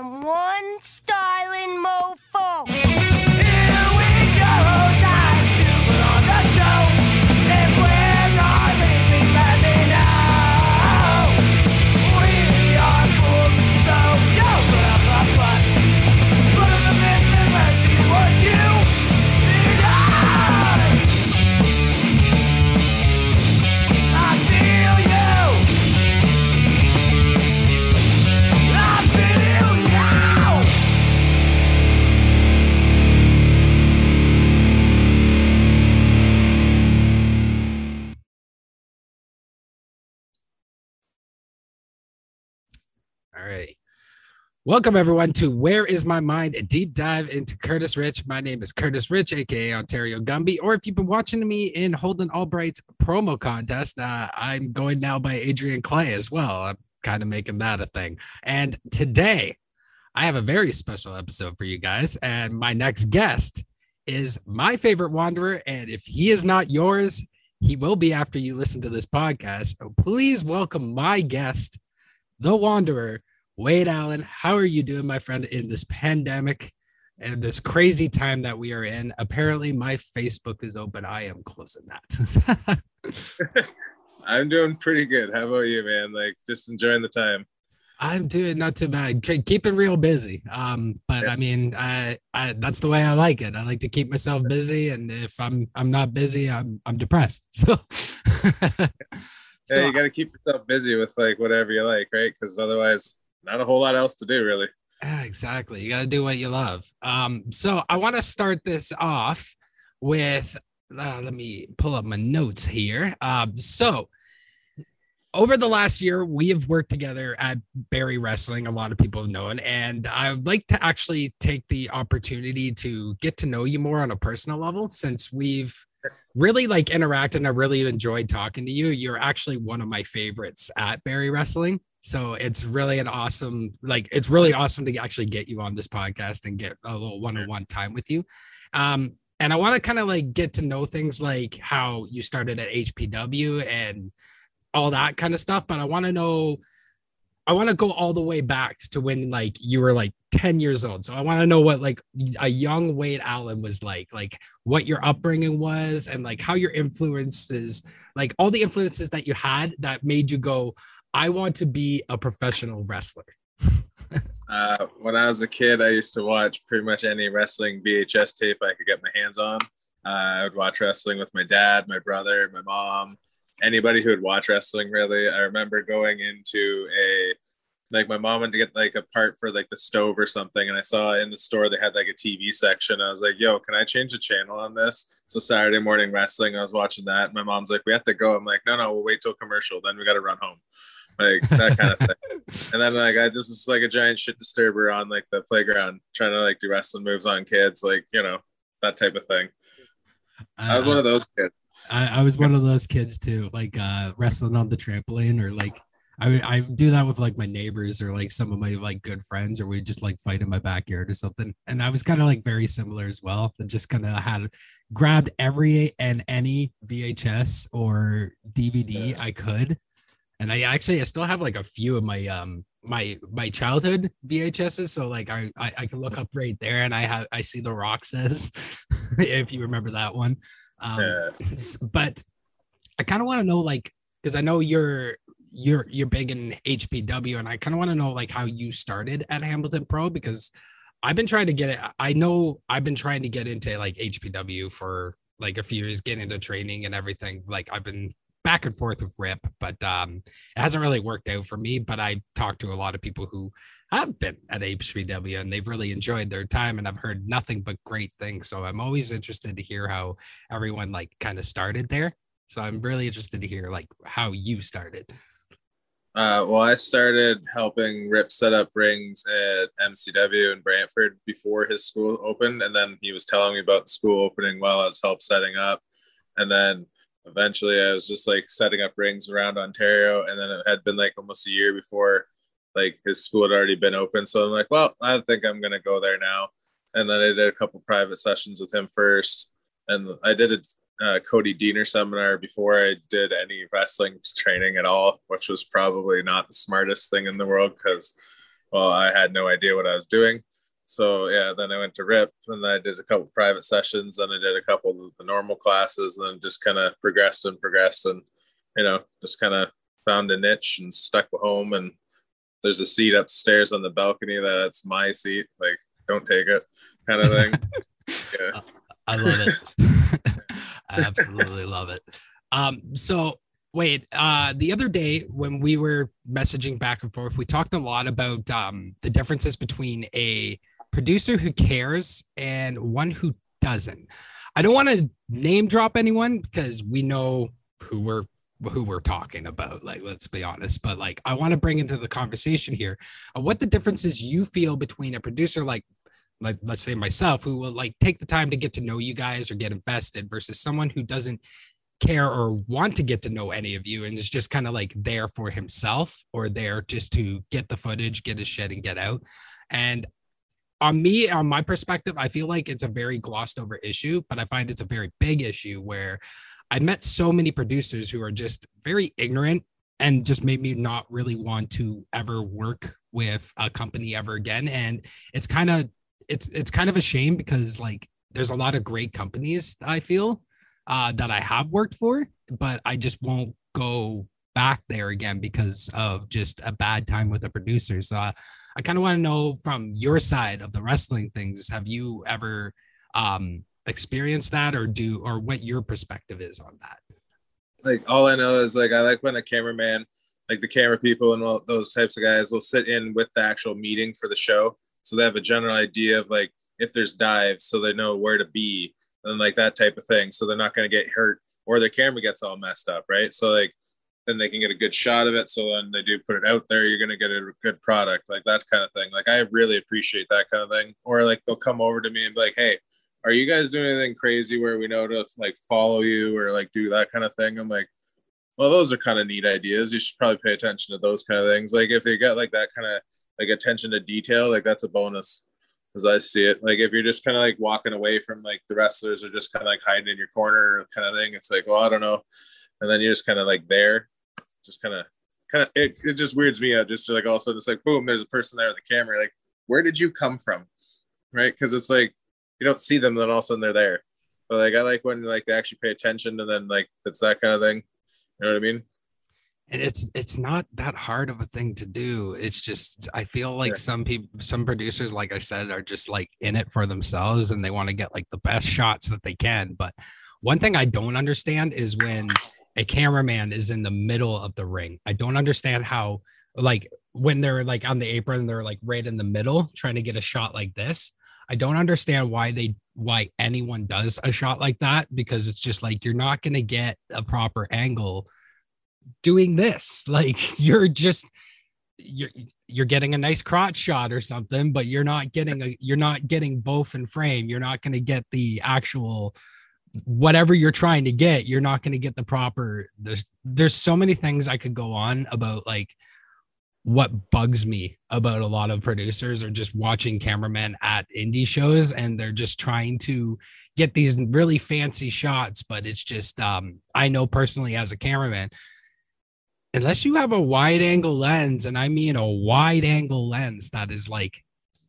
I'm one styling mofo. Welcome everyone to Where Is My Mind? A deep dive into Curtis Rich. My name is Curtis Rich, aka Ontario Gumby. Or if you've been watching me in Holden Albright's promo contest, uh, I'm going now by Adrian Clay as well. I'm kind of making that a thing. And today, I have a very special episode for you guys. And my next guest is my favorite wanderer. And if he is not yours, he will be after you listen to this podcast. So please welcome my guest, the wanderer, Wade Allan. How are you doing, my friend, in this pandemic and this crazy time that we are in? Apparently, my Facebook is open. I am closing that. I'm doing pretty good. How about you, man? Like just enjoying the time. I'm doing not too bad. Ke- Keeping real busy. Um, but I mean, I, I that's the way I like it. I like to keep myself busy, and if I'm I'm not busy, I'm I'm depressed. So, Yeah, you got to keep yourself busy with like whatever you like, right? Because otherwise, not a whole lot else to do, really. Exactly. You got to do what you love. Um, so I want to start this off with uh, let me pull up my notes here. Um, so over the last year, we have worked together at Barrie Wrestling. A lot of people have known, and I would like to actually take the opportunity to get to know you more on a personal level since we've really like interacted and I really enjoyed talking to you. You're actually one of my favorites at Barrie Wrestling. So it's really an awesome, like it's really awesome to actually get you on this podcast and get a little one-on-one time with you. Um, and I want to kind of like get to know things like how you started at HPW and all that kind of stuff. But I want to know, I want to go all the way back to when like you were like 10 years old. So I want to know what like a young Wade Allan was like, like what your upbringing was and like how your influences, like all the influences that you had that made you go, I want to be a professional wrestler. Uh, when I was a kid, I used to watch pretty much any wrestling VHS tape I could get my hands on. Uh, I would watch wrestling with my dad, my brother, my mom, anybody who would watch wrestling. Really, I remember going into a like my mom wanted to get like a part for like the stove or something, and I saw in the store they had like a TV section. I was like, "Yo, can I change the channel on this?" So Saturday morning wrestling, I was watching that. My mom's like, "We have to go." I'm like, "No, no, we'll wait till commercial. Then we got to run home." Like that kind of thing. And then like I just was like a giant shit disturber on like the playground, trying to like do wrestling moves on kids, like you know that type of thing. I was one of those kids. I, I was one of those kids too, like uh, wrestling on the trampoline or like I, I do that with like my neighbors or like some of my like good friends or we just like fight in my backyard or something. And I was kind of like very similar as well. And just kind of had grabbed every and any VHS or DVD I could. And I actually I still have like a few of my um my my childhood VHSs. So like I I, I can look up right there and I have I see the rock says if you remember that one. Um, Yeah. but I kind of want to know like because I know you're you're you're big in HPW and I kind of want to know like how you started at Hamilton Pro because I've been trying to get it. I know I've been trying to get into like HPW for like a few years, get into training and everything. Like I've been back and forth with Rip, but um, it hasn't really worked out for me. But I talked to a lot of people who have been at HPW and they've really enjoyed their time, and I've heard nothing but great things. So I'm always interested to hear how everyone like kind of started there. So I'm really interested to hear like how you started. Uh, well, I started helping Rip set up rings at MCW in Brantford before his school opened, and then he was telling me about the school opening while I was help setting up, and then eventually I was just like setting up rings around Ontario, and then it had been like almost a year before like his school had already been open, so I'm like, well, I think I'm gonna go there now, and then I did a couple private sessions with him first, and I did a uh, Cody Deaner seminar before I did any wrestling training at all, which was probably not the smartest thing in the world because well, I had no idea what I was doing. So yeah, then I went to RIP, and then I did a couple private sessions, then I did a couple of the normal classes, and then just kind of progressed and progressed, and you know, just kind of found a niche and stuck with home. And there's a seat upstairs on the balcony that's my seat. Like, don't take it, kind of thing. yeah. I love it. I absolutely love it. Um, so wait, uh, the other day when we were messaging back and forth, we talked a lot about um, the differences between a producer who cares and one who doesn't. I don't want to name drop anyone because we know who we're who we're talking about like let's be honest but like i want to bring into the conversation here uh, what the differences you feel between a producer like like let's say myself who will like take the time to get to know you guys or get invested versus someone who doesn't care or want to get to know any of you and is just kind of like there for himself or there just to get the footage, get his shit and get out. And on me, on my perspective, I feel like it's a very glossed over issue, but I find it's a very big issue where I've met so many producers who are just very ignorant and just made me not really want to ever work with a company ever again. And it's kind of it's it's kind of a shame because like there's a lot of great companies I feel uh, that I have worked for, but I just won't go back there again because of just a bad time with the producers. Uh, I kind of want to know from your side of the wrestling things, have you ever um, experienced that or do, or what your perspective is on that? Like, all I know is like, I like when a cameraman, like the camera people and all those types of guys will sit in with the actual meeting for the show. So they have a general idea of like, if there's dives, so they know where to be and like that type of thing. So they're not going to get hurt or their camera gets all messed up, right? So like then they can get a good shot of it. So when they do put it out there, you're going to get a good product, like that kind of thing. Like I really appreciate that kind of thing. Or like they'll come over to me and be like, "Hey, are you guys doing anything crazy where we know to like follow you or like do that kind of thing?" I'm like, "Well, those are kind of neat ideas. You should probably pay attention to those kind of things. Like if they get like that kind of like attention to detail, like that's a bonus." as I see it. Like if you're just kind of like walking away from like the wrestlers or just kind of like hiding in your corner kind of thing, it's like, well, I don't know. And then you're just kind of like there, just kind of, kind of, it, it just weirds me out. Just to like all of a sudden it's like, boom, there's a person there with the camera. Like, where did you come from? Right. Cause it's like, you don't see them, then all of a sudden they're there. But like, I like when like they actually pay attention and then like, it's that kind of thing. You know what I mean? And it's it's not that hard of a thing to do. It's just i feel like yeah. some people some producers like i said are just like in it for themselves and they want to get like the best shots that they can. But one thing i don't understand is when a cameraman is in the middle of the ring. I don't understand how like when they're like on the apron they're like right in the middle trying to get a shot like this i don't understand why they why anyone does a shot like that because it's just like you're not going to get a proper angle doing this. Like you're just you're you're getting a nice crotch shot or something but you're not getting a you're not getting both in frame. You're not going to get the actual whatever you're trying to get you're not going to get the proper there's there's so many things i could go on about like what bugs me about a lot of producers are just watching cameramen at indie shows and they're just trying to get these really fancy shots but it's just um i know personally as a cameraman unless you have a wide angle lens, and I mean a wide angle lens that is like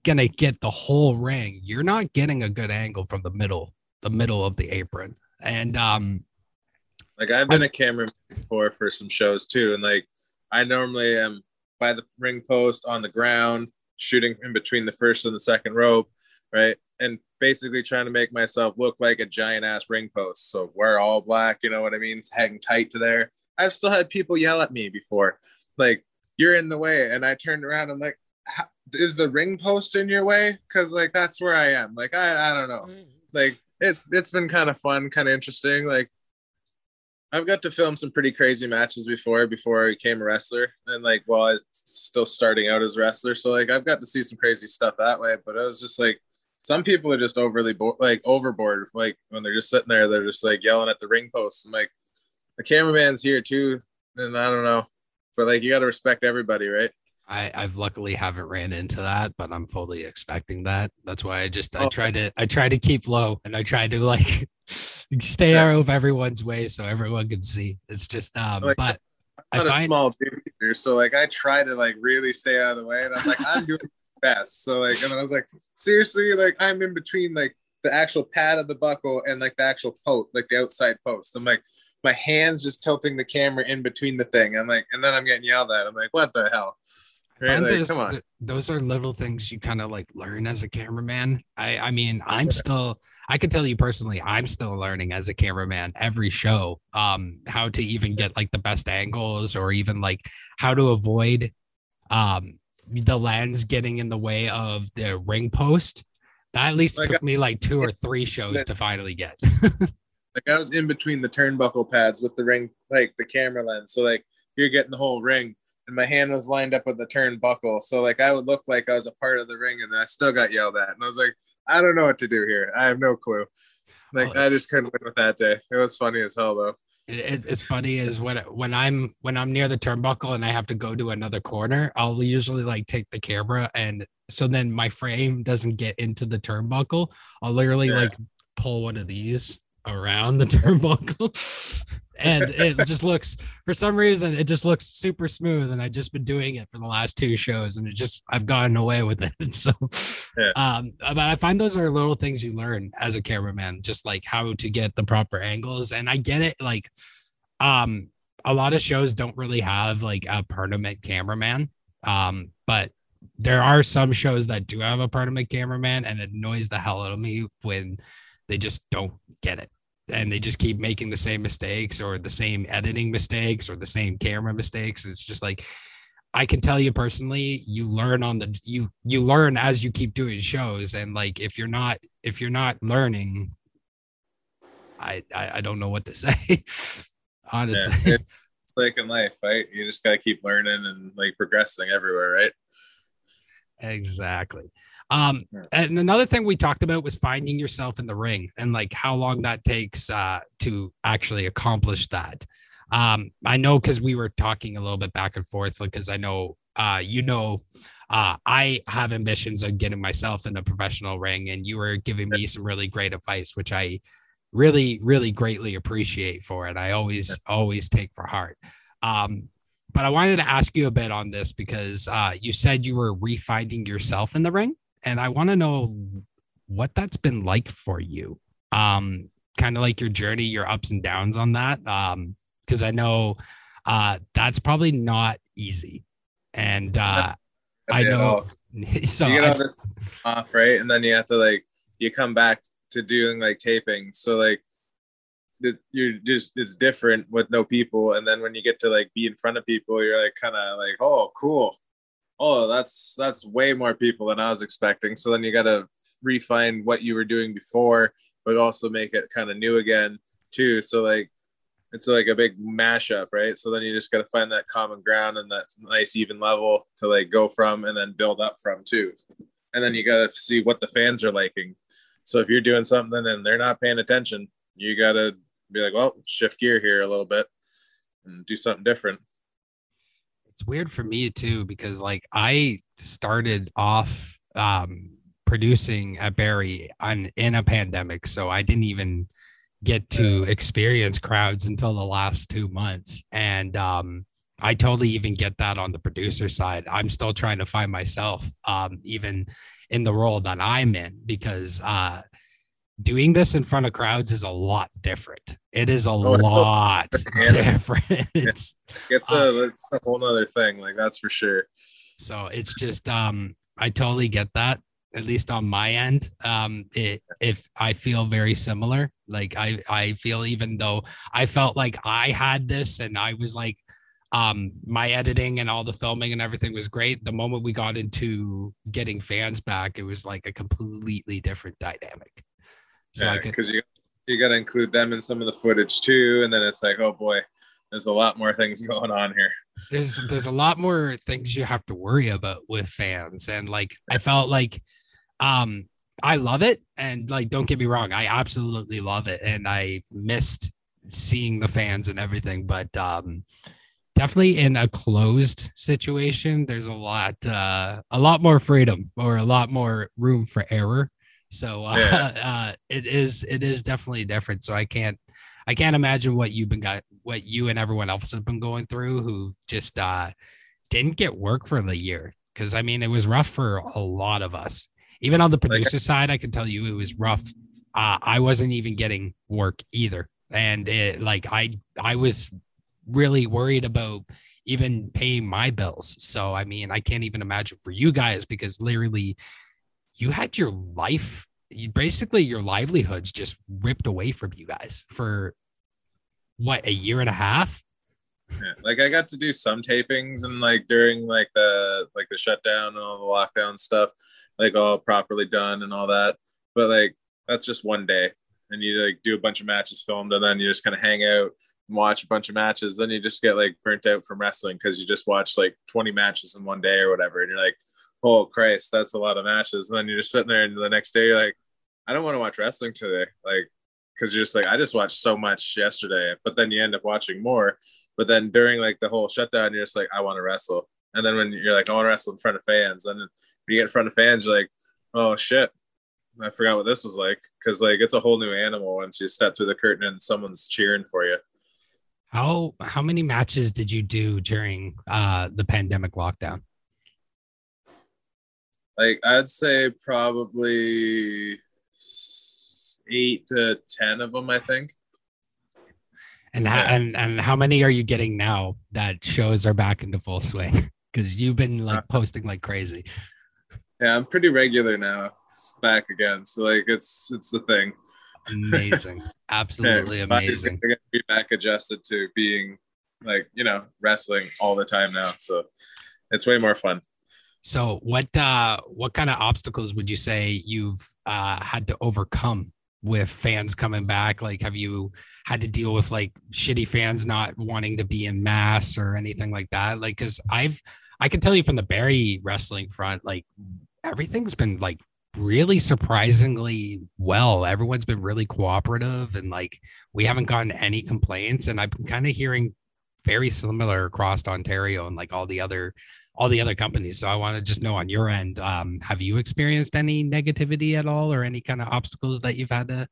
gonna get the whole ring, you're not getting a good angle from the middle, the middle of the apron. And um like I've been I, a camera before for some shows too, and like I normally am by the ring post on the ground, shooting in between the first and the second rope, right? And basically trying to make myself look like a giant ass ring post. So wear all black, you know what I mean? It's hanging tight to there. I've still had people yell at me before, like, you're in the way. And I turned around and like, is the ring post in your way? Cause like that's where I am. Like, I, I don't know. Mm. Like it's it's been kind of fun, kind of interesting. Like I've got to film some pretty crazy matches before before I became a wrestler. And like while I was still starting out as a wrestler. So like I've got to see some crazy stuff that way. But it was just like some people are just overly bo- like overboard. Like when they're just sitting there, they're just like yelling at the ring posts. I'm like, the cameraman's here too, and I don't know, but like you got to respect everybody, right? I, I've luckily haven't ran into that, but I'm fully expecting that. That's why I just I oh. try to I try to keep low and I try to like stay out of everyone's way so everyone can see. It's just um, like, but I'm not I find, a small dude So like I try to like really stay out of the way, and I'm like I'm doing best. So like, and I was like, seriously, like I'm in between like the actual pad of the buckle and like the actual post, like the outside post. I'm like, my hands just tilting the camera in between the thing. I'm like, and then I'm getting yelled at. I'm like, what the hell? Right? Like, those, come on. Th- those are little things you kind of like learn as a cameraman. I, I mean, I'm still, I can tell you personally, I'm still learning as a cameraman every show, um, how to even get like the best angles or even like how to avoid, um, the lens getting in the way of the ring post. That at least like took me like two or three shows to finally get. like I was in between the turnbuckle pads with the ring, like the camera lens. So like you're getting the whole ring, and my hand was lined up with the turnbuckle. So like I would look like I was a part of the ring, and then I still got yelled at. And I was like, I don't know what to do here. I have no clue. Like oh. I just couldn't win with that day. It was funny as hell though it, it's funny is when when I'm when I'm near the turnbuckle and I have to go to another corner, I'll usually like take the camera and so then my frame doesn't get into the turnbuckle. I'll literally yeah. like pull one of these around the turnbuckle and it just looks for some reason it just looks super smooth and i've just been doing it for the last two shows and it just i've gotten away with it so yeah. um but i find those are little things you learn as a cameraman just like how to get the proper angles and i get it like um a lot of shows don't really have like a permanent cameraman um but there are some shows that do have a permanent cameraman and it annoys the hell out of me when they just don't get it. And they just keep making the same mistakes or the same editing mistakes or the same camera mistakes. It's just like i can tell you personally you learn on the you you learn as you keep doing shows. And like if you're not if you're not learning i i, I don't know what to say honestly. Yeah, it's like in life right? You just got to keep learning and like progressing everywhere right? Exactly um, and another thing we talked about was finding yourself in the ring and like how long that takes uh, to actually accomplish that. Um, I know because we were talking a little bit back and forth because I know uh, you know uh, I have ambitions of getting myself in a professional ring, and you were giving me some really great advice, which I really, really greatly appreciate for it. I always, always take for heart. Um, but I wanted to ask you a bit on this because uh, you said you were refinding yourself in the ring and I want to know what that's been like for you. Um, kind of like your journey, your ups and downs on that. Um, because I know uh that's probably not easy. And uh I know so you get all off, right? And then you have to like you come back to doing like taping. So like you're just it's different with no people and then when you get to like be in front of people you're like kind of like oh cool oh that's that's way more people than i was expecting. So then you got to refine what you were doing before but also make it kind of new again too. So like it's like a big mashup right? So then you just got to find that common ground and that nice even level to like go from and then build up from too. And then you got to see what the fans are liking. So if you're doing something and they're not paying attention you got to be like well shift gear here a little bit and do something different it's weird for me too because like I started off um, producing at Barrie on in a pandemic, so I didn't even get to experience crowds until the last two months, and um, I totally even get that on the producer side. I'm still trying to find myself, um, even in the role that I'm in, because uh, doing this in front of crowds is a lot different. It is a oh, lot different. it's it's a, um, it's a whole other thing. Like that's for sure. So it's just um I totally get that. At least on my end, um, it, if I feel very similar, like I, I feel even though I felt like I had this and I was like, um, my editing and all the filming and everything was great. The moment we got into getting fans back, it was like a completely different dynamic. So yeah, because you you got to include them in some of the footage too, and then it's like, oh boy, there's a lot more things going on here. There's there's a lot more things you have to worry about with fans, and like I felt like, um, I love it, and like don't get me wrong, I absolutely love it, and I missed seeing the fans and everything, but um definitely in a closed situation there's a lot uh a lot more freedom or a lot more room for error so uh, yeah. uh, it is it is definitely different. So I can't I can't imagine what you've been got, what you and everyone else have been going through who just uh, didn't get work for the year. Because I mean, it was rough for a lot of us. Even on the producer like, side, I can tell you it was rough. Uh, I wasn't even getting work either, and it like I I was really worried about even paying my bills. So I mean, I can't even imagine for you guys because literally you had your life you basically your livelihoods just ripped away from you guys for what a year and a half? Yeah, like i got to do some tapings and like during like the like the shutdown and all the lockdown stuff like all properly done and all that. But like that's just one day. And you like do a bunch of matches filmed and then you just kind of hang out and watch a bunch of matches. Then you just get like burnt out from wrestling because you just watch like 20 matches in one day or whatever. And you're like oh Christ, that's a lot of matches. And then you're just sitting there, and the next day you're like, I don't want to watch wrestling today, like because you're just like I just watched so much yesterday, but then you end up watching more. But then during like the whole shutdown, you're just like I want to wrestle. And then when you're like I want to wrestle in front of fans, and when you get in front of fans, you're like, oh shit, I forgot what this was like because like it's a whole new animal once you step through the curtain and someone's cheering for you. How how many matches did you do during uh, the pandemic lockdown? Like I'd say probably eight to ten of them. I think. And how, yeah. and and how many are you getting now that shows are back into full swing? Because you've been like uh, posting like crazy. Yeah, I'm pretty regular now. It's back again, so like it's it's the thing. Amazing, absolutely yeah, amazing. I get be back adjusted to being like you know wrestling all the time now, so it's way more fun. So what uh what kind of obstacles would you say you've uh had to overcome with fans coming back? Like have you had to deal with like shitty fans not wanting to be in mass or anything like that? Like cuz I've I can tell you from the Barrie wrestling front like everything's been like really surprisingly well. Everyone's been really cooperative and like we haven't gotten any complaints and I've been kind of hearing very similar across Ontario and like all the other all the other companies. So I want to just know on your end, um, have you experienced any negativity at all or any kind of obstacles that you've had to?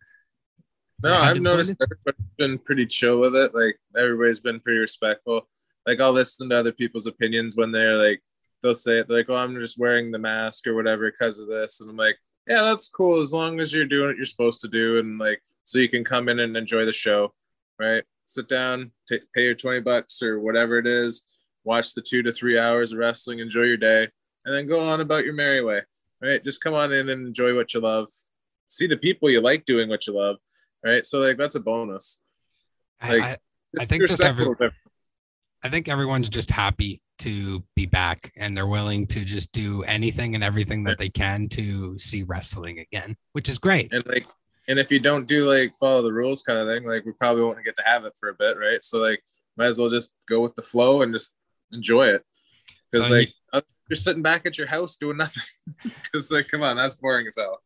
No, had I've to noticed everybody's been pretty chill with it. Like everybody's been pretty respectful. Like I'll listen to other people's opinions when they're like, they'll say it like, oh, I'm just wearing the mask or whatever because of this. And I'm like, yeah, that's cool as long as you're doing what you're supposed to do. And like, so you can come in and enjoy the show, right? Sit down, t- pay your 20 bucks or whatever it is watch the two to three hours of wrestling, enjoy your day, and then go on about your merry way. Right? Just come on in and enjoy what you love. See the people you like doing what you love. Right? So like that's a bonus. Like, I, I, I think just every, I think everyone's just happy to be back and they're willing to just do anything and everything that they can to see wrestling again, which is great. And like and if you don't do like follow the rules kind of thing, like we probably won't get to have it for a bit, right? So like might as well just go with the flow and just enjoy it. Because so like you, you're sitting back at your house doing nothing. Because like come on that's boring as hell.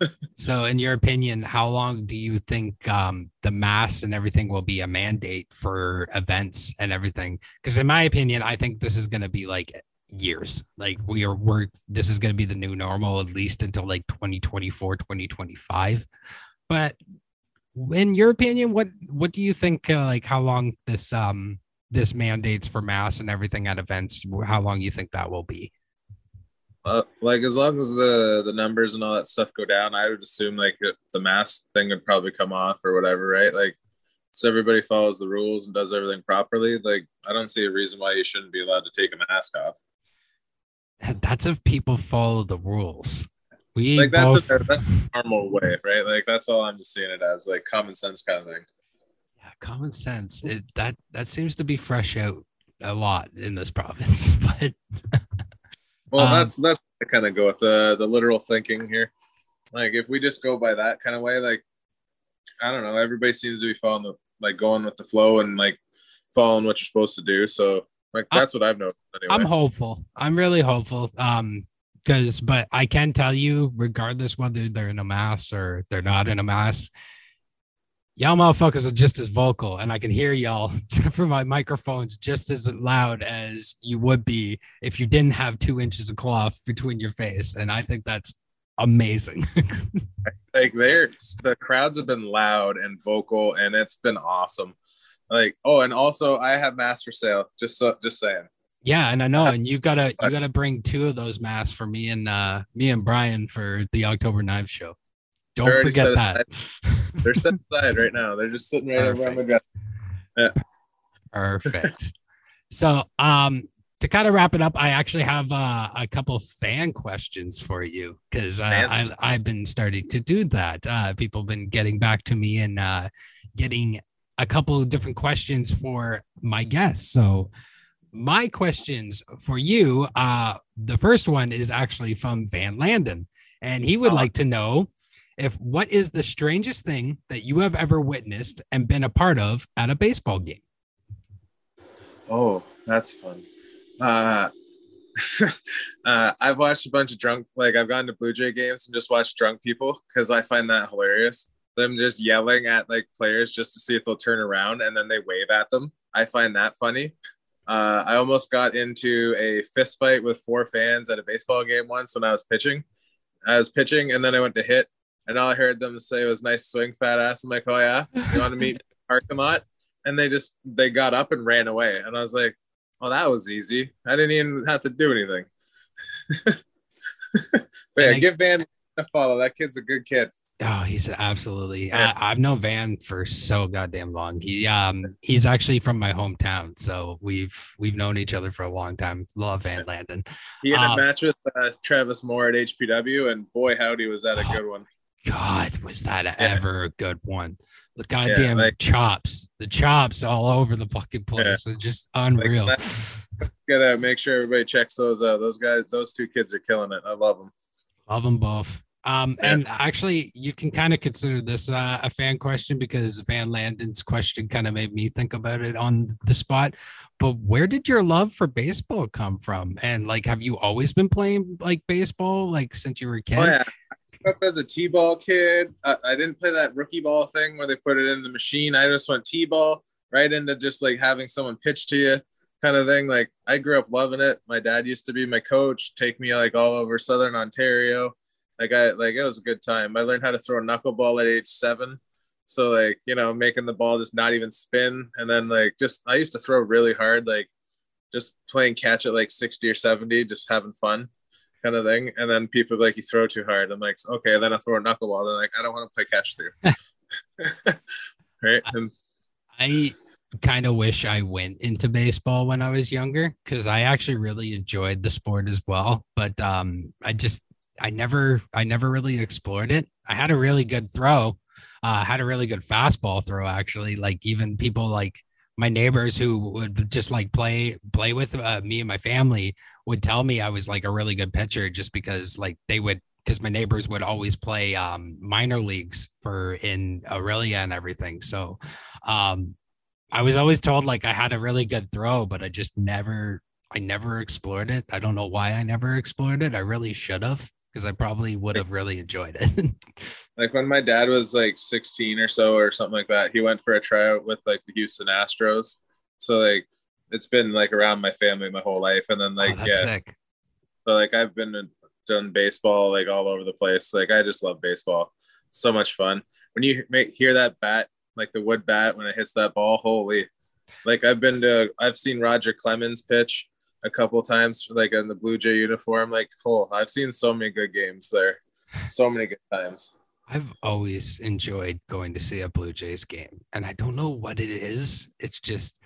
So in your opinion how long do you think um, the mass and everything will be a mandate for events and everything? Because in my opinion i think this is going to be like years. Like we are we're this is going to be the new normal at least until like 2024 2025 but in your opinion what what do you think uh, like how long this um this mandates for mass and everything at events, how long you think that will be? Uh, like as long as the the numbers and all that stuff go down, I would assume like the mask thing would probably come off or whatever, right? Like, so everybody follows the rules and does everything properly. Like, I don't see a reason why you shouldn't be allowed to take a mask off. That's if people follow the rules. We like that's both... a, that's a normal way, right? Like that's all I'm just seeing it as, like common sense kind of thing common sense. It that that seems to be fresh out a lot in this province, but well, um, that's that's kind of go with the the literal thinking here. Like if we just go by that kind of way, like I don't know, everybody seems to be following the like going with the flow and like following what you're supposed to do. So like that's I'm, what I've noticed. Anyway. I'm hopeful. I'm really hopeful. Um, because but I can tell you, regardless whether they're in a mass or they're not in a mass, y'all motherfuckers are just as vocal and i can hear y'all from my microphones just as loud as you would be if you didn't have two inches of cloth between your face and i think that's amazing like they're the crowds have been loud and vocal, and it's been awesome. Like, oh, and also I have masks for sale. Just so, just saying. Yeah, and I know, and you gotta you gotta bring two of those masks for me and uh me and Brian for the October 9th show. Don't They're forget set that. They're set aside right now. They're just sitting right over on my desk. Perfect. so, um, to kind of wrap it up, I actually have uh, a couple fan questions for you because uh, I, I've been starting to do that. Uh, people have been getting back to me and uh, getting a couple of different questions for my guests. So, my questions for you, uh, the first one is actually from Van Landen, and he would Oh. like to know if what is the strangest thing that you have ever witnessed and been a part of at a baseball game. Oh, that's fun. Uh, uh, I've watched a bunch of drunk, like I've gone to Blue Jay games and just watched drunk people because I find that hilarious. Them just yelling at like players just to see if they'll turn around and then they wave at them. I find that funny. Uh, I almost got into a fist fight with four fans at a baseball game once when I was pitching. I was pitching and then I went to hit, and all I heard them say was "nice swing, fat ass." I'm like, "Oh yeah, you want to meet me parking lot?" And they just they got up and ran away, and I was like, "Oh, that was easy. I didn't even have to do anything." but yeah, I- give Van a follow. That kid's a good kid. Oh, he's absolutely. Yeah. I, I've known Van for so goddamn long. He um he's actually from my hometown, so we've we've known each other for a long time. Love Van Landon. He had Um, a match with uh, Travis Moore at HPW, and boy, howdy, was that a good one. God, was that ever a good one? The goddamn like- chops, the chops all over the fucking place. It's just unreal. Gotta make sure everybody checks those out. Those guys, those two kids are killing it. I love them. Love them both. Um, Yeah. and actually, you can kind of consider this uh, a fan question because Van Landen's question kind of made me think about it on the spot. But where did your love for baseball come from? And like, have you always been playing like baseball, like since you were a kid? Oh yeah, up as a T-ball kid. I, I didn't play that rookie ball thing where they put it in the machine. I just went T-ball right into just like having someone pitch to you, kind of thing. Like I grew up loving it. My dad used to be my coach, take me like all over Southern Ontario. Like I like it was a good time. I learned how to throw a knuckleball at age seven. So like you know, making the ball just not even spin, and then like just I used to throw really hard, like just playing catch at like sixty or seventy, just having fun kind of thing. And then people like, you throw too hard. I'm like, okay. Then I throw a knuckleball. They're like, I don't want to play catch through. right. And I kind of wish I went into baseball when I was younger because I actually really enjoyed the sport as well. But um, I just I never I never really explored it. I had a really good throw. Uh, had a really good fastball throw actually. Like even people like my neighbors who would just like play play with uh, me and my family would tell me I was like a really good pitcher just because like they would because my neighbors would always play um, minor leagues for in Orillia and everything. So um, I was always told like I had a really good throw, but I just never I never explored it. I don't know why I never explored it. I really should have because I probably would have really enjoyed it. like when my dad was like 16 or so or something like that, he went for a tryout with like the Houston Astros. So like it's been like around my family my whole life. And then oh, like oh, yeah, sick. so like I've been done baseball like all over the place. Like I just love baseball. It's so much fun. When you make hear that bat, like the wood bat when it hits that ball, holy. Like I've been to I've seen Roger Clemens pitch a couple times like in the Blue Jay uniform. Like, cool. I've seen so many good games there. So many good times. I've always enjoyed going to see a Blue Jays game, and I don't know what it is. It's just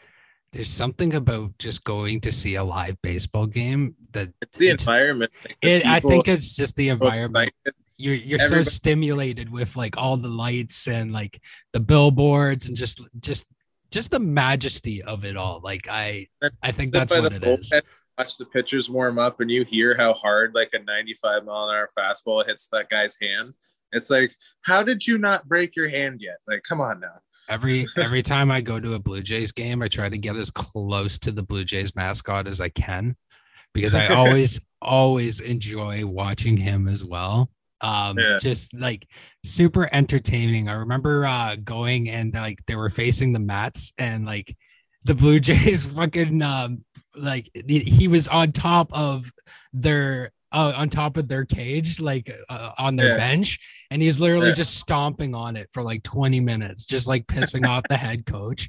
there's something about just going to see a live baseball game that It's the It's- environment. like, the it, I think it's just the environment. like, You're you're so stimulated with like all the lights and like the billboards and just just just the majesty of it all. Like I I think that's what it is. Watch the pitchers warm up, and you hear how hard like a 95 mile an hour fastball hits that guy's hand. It's like, how did you not break your hand yet? Like, come on now. Every every time I go to a Blue Jays game, I try to get as close to the Blue Jays mascot as I can because I always always enjoy watching him as well. Um Yeah. just like super entertaining. I remember uh going and like they were facing the Mets and like the Blue Jays fucking um like he was on top of their uh, on top of their cage, like uh, on their Yeah. bench, and he's literally Yeah. just stomping on it for like 20 minutes, just like pissing off the head coach.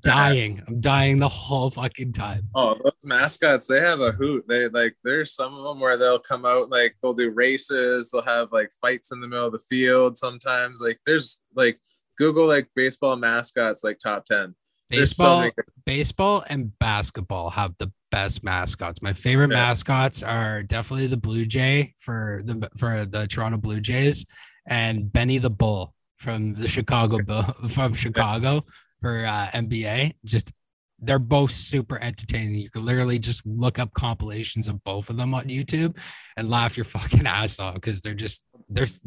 Dying. I'm dying the whole fucking time. Oh, those mascots, they have a hoot. They like there's some of them where they'll come out like they'll do races, they'll have like fights in the middle of the field sometimes. Like there's like Google like baseball mascots like top 10. There's so Baseball, baseball and basketball have the best mascots. My favorite Yeah. mascots are definitely the Blue Jay for the for the Toronto Blue Jays and Benny the Bull from the Chicago Bull from Chicago for uh, NBA. Just they're both super entertaining. You can literally just look up compilations of both of them on YouTube and laugh your fucking ass off because they're just there's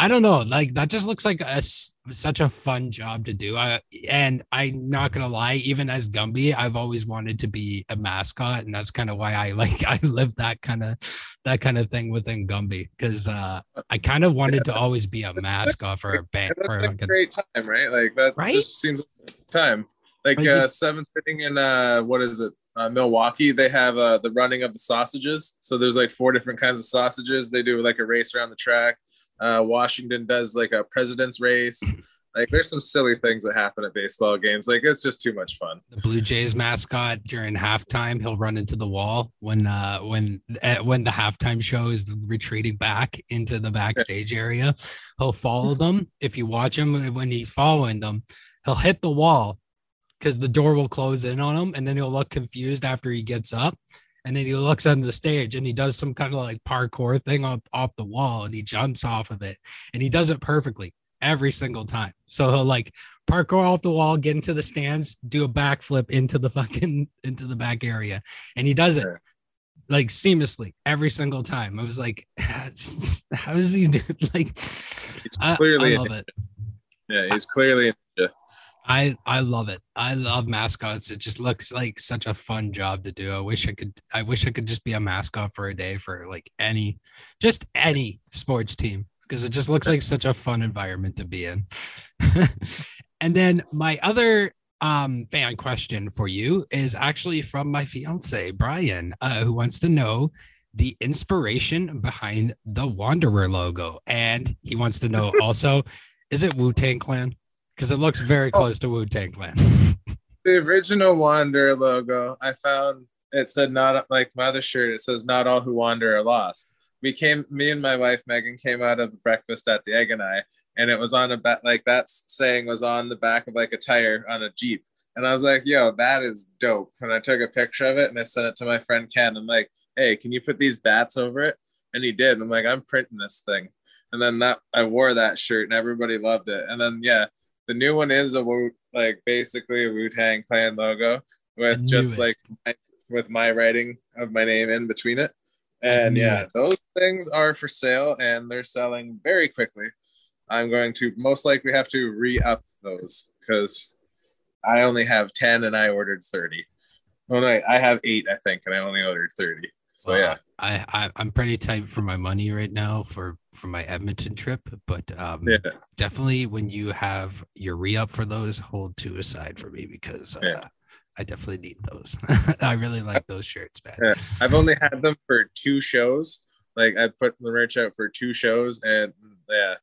I don't know, like that just looks like a such a fun job to do. I, and I'm not gonna lie, even as Gumby, I've always wanted to be a mascot, and that's kind of why I like I live that kind of that kind of thing within Gumby because uh, I kind of wanted to always be a mascot for a band. For like a great time, right? Like that Right? just seems like a time. Like Like uh seventh inning in uh what is it? Uh, Milwaukee, they have uh the running of the sausages. So there's like four different kinds of sausages. They do like a race around the track. Uh Washington does like a president's race. Like there's some silly things that happen at baseball games. Like it's just too much fun. the Blue Jays mascot during halftime, he'll run into the wall when uh when uh, when the halftime show is retreating back into the backstage area. He'll follow them. If you watch him when he's following them, he'll hit the wall because the door will close in on him, and then he'll look confused after he gets up. And then he looks on the stage and he does some kind of like parkour thing off, off the wall and he jumps off of it. And he does it perfectly every single time. So he'll like parkour off the wall, get into the stands, do a backflip into the fucking into the back area, and he does it like seamlessly every single time. I was like, how does he do? It? Like, I, I clearly a love it. Yeah, he's clearly I I I love it. I love mascots. It just looks like such a fun job to do. I wish I could. I wish I could just be a mascot for a day for like any, just any sports team because it just looks like such a fun environment to be in. and then my other um fan question for you is actually from my fiance Brian, uh, who wants to know the inspiration behind the Wanderer logo, and he wants to know also, is it Wu Tang Clan? Because it looks very Oh. close to Wu Tang Clan. the original Wander logo, I found it said not like my other shirt, it says not all who wander are lost. We came, me and my wife Megan came out of breakfast at the Egg and I, and it was on a back like that saying was on the back of like a tire on a Jeep. And I was like, yo, that is dope. And I took a picture of it and I sent it to my friend Ken. I'm like, hey, can you put these bats over it? And he did. I'm like, I'm printing this thing. And then that I wore that shirt and everybody loved it. And then yeah, the new one is a Wu, like basically a Wu Tang Clan logo with just it. like my, with my writing of my name in between it. And yeah, it. those things are for sale and they're selling very quickly. I'm going to most likely have to re up those because I only have 10 and I ordered 30. Well, no, I have eight, I think, and I only ordered 30. So yeah, I, I I'm pretty tight for my money right now for for my Edmonton trip, but um, yeah, definitely when you have your re up for those, hold two aside for me because uh, Yeah. I definitely need those. I really like those shirts, man. Yeah. I've only had them for two shows. Like I put the merch out for two shows, and yeah,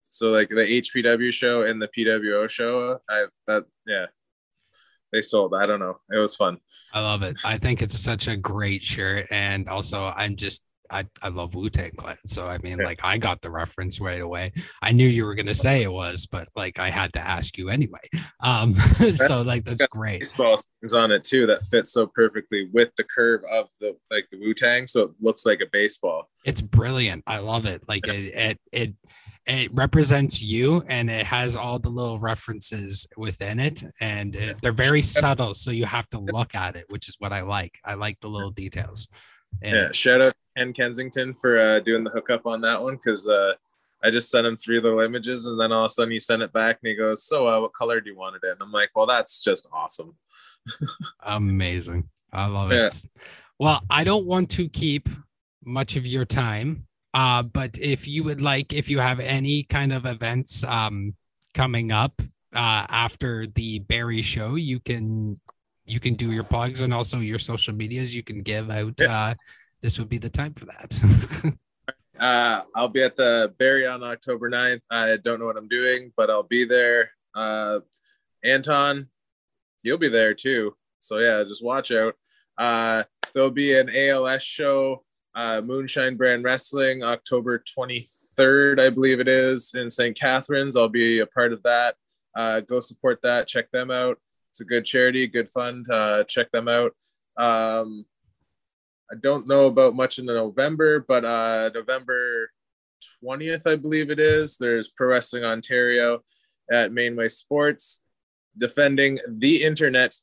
so like the HPW show and the PWO show, I that yeah, they sold. I don't know. It was fun. I love it. I think it's such a great shirt, and also I'm just I, I love Wu Tang Clan. So I mean, Yeah. like I got the reference right away. I knew you were gonna say it was, but like I had to ask you anyway. Um, so like that's great. Baseball schemes on it too that fits so perfectly with the curve of the like the Wu Tang, so it looks like a baseball. It's brilliant. I love it. Like it, it it it represents you, and it has all the little references within it, and it, they're very subtle. So you have to look at it, which is what I like. I like the little details. in Yeah, shout out Ken Kensington for uh, doing the hookup on that one because uh, I just sent him three little images and then all of a sudden he sent it back and he goes, "So, uh, what color do you want it in?" I'm like, "Well, that's just awesome." Amazing. I love Yeah. it. Well, I don't want to keep much of your time. Uh, but if you would like, if you have any kind of events um, coming up uh, after the Barrie show, you can you can do your plugs and also your social medias. You can give out uh, this would be the time for that. Uh, I'll be at the Barrie on October 9th. I don't know what I'm doing, but I'll be there. Uh, Anton, you'll be there too. So yeah, just watch out. Uh, there'll be an ALS show, uh, Moonshine Brand Wrestling, October 23rd, I believe it is, in St. Catharines. I'll be a part of that. Uh, go support that. Check them out. It's a good charity, good fund. Uh, check them out. Um, I don't know about much in November, but uh, November 20th, I believe it is, there's Pro Wrestling Ontario at Mainway Sports defending the internet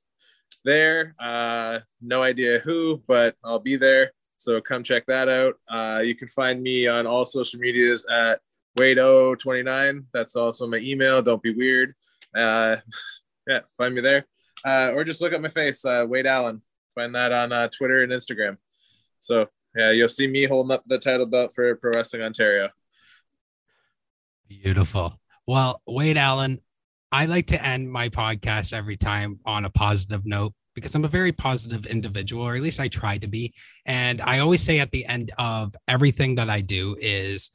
there. Uh, no idea who, but I'll be there. So come check that out. Uh, you can find me on all social medias at Wade029. That's also my email. Don't be weird. Uh, yeah, find me there. Uh, or just look at my face, uh, Wade Allan. Find that on uh, Twitter and Instagram. So yeah, you'll see me holding up the title belt for Pro Wrestling Ontario. Beautiful. Well, Wade Allan, I like to end my podcast every time on a positive note because I'm a very positive individual, or at least I try to be. And I always say at the end of everything that I do is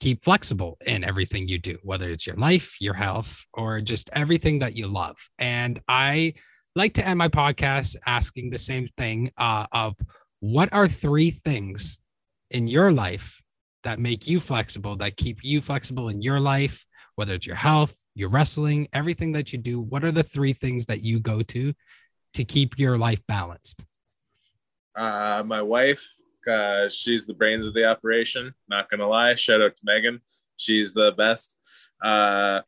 keep flexible in everything you do, whether it's your life, your health, or just everything that you love. And I like to end my podcast asking the same thing uh, of what are three things in your life that make you flexible, that keep you flexible in your life, whether it's your health, your wrestling, everything that you do? What are the three things that you go to to keep your life balanced? Uh, my wife, uh, she's the brains of the operation. Not gonna lie. Shout out to Megan. She's the best. Uh,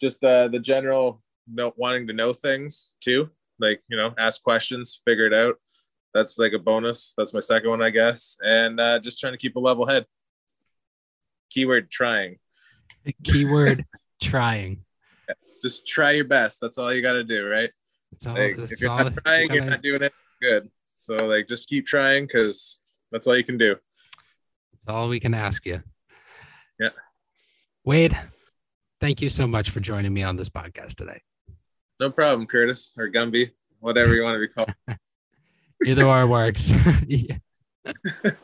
just uh, the general no, wanting to know things too, like you know, ask questions, figure it out. That's like a bonus. That's my second one, I guess. And uh, just trying to keep a level head. Keyword trying. Keyword trying. Just try your best. That's all you got to do, right? It's all, Like, it's if you're all not trying, you you're not doing it good. So like, just keep trying because that's all you can do. it's all we can ask you. Yeah. Wade, thank you so much for joining me on this podcast today. No problem, Curtis or Gumby, whatever you want to be called. Either or works.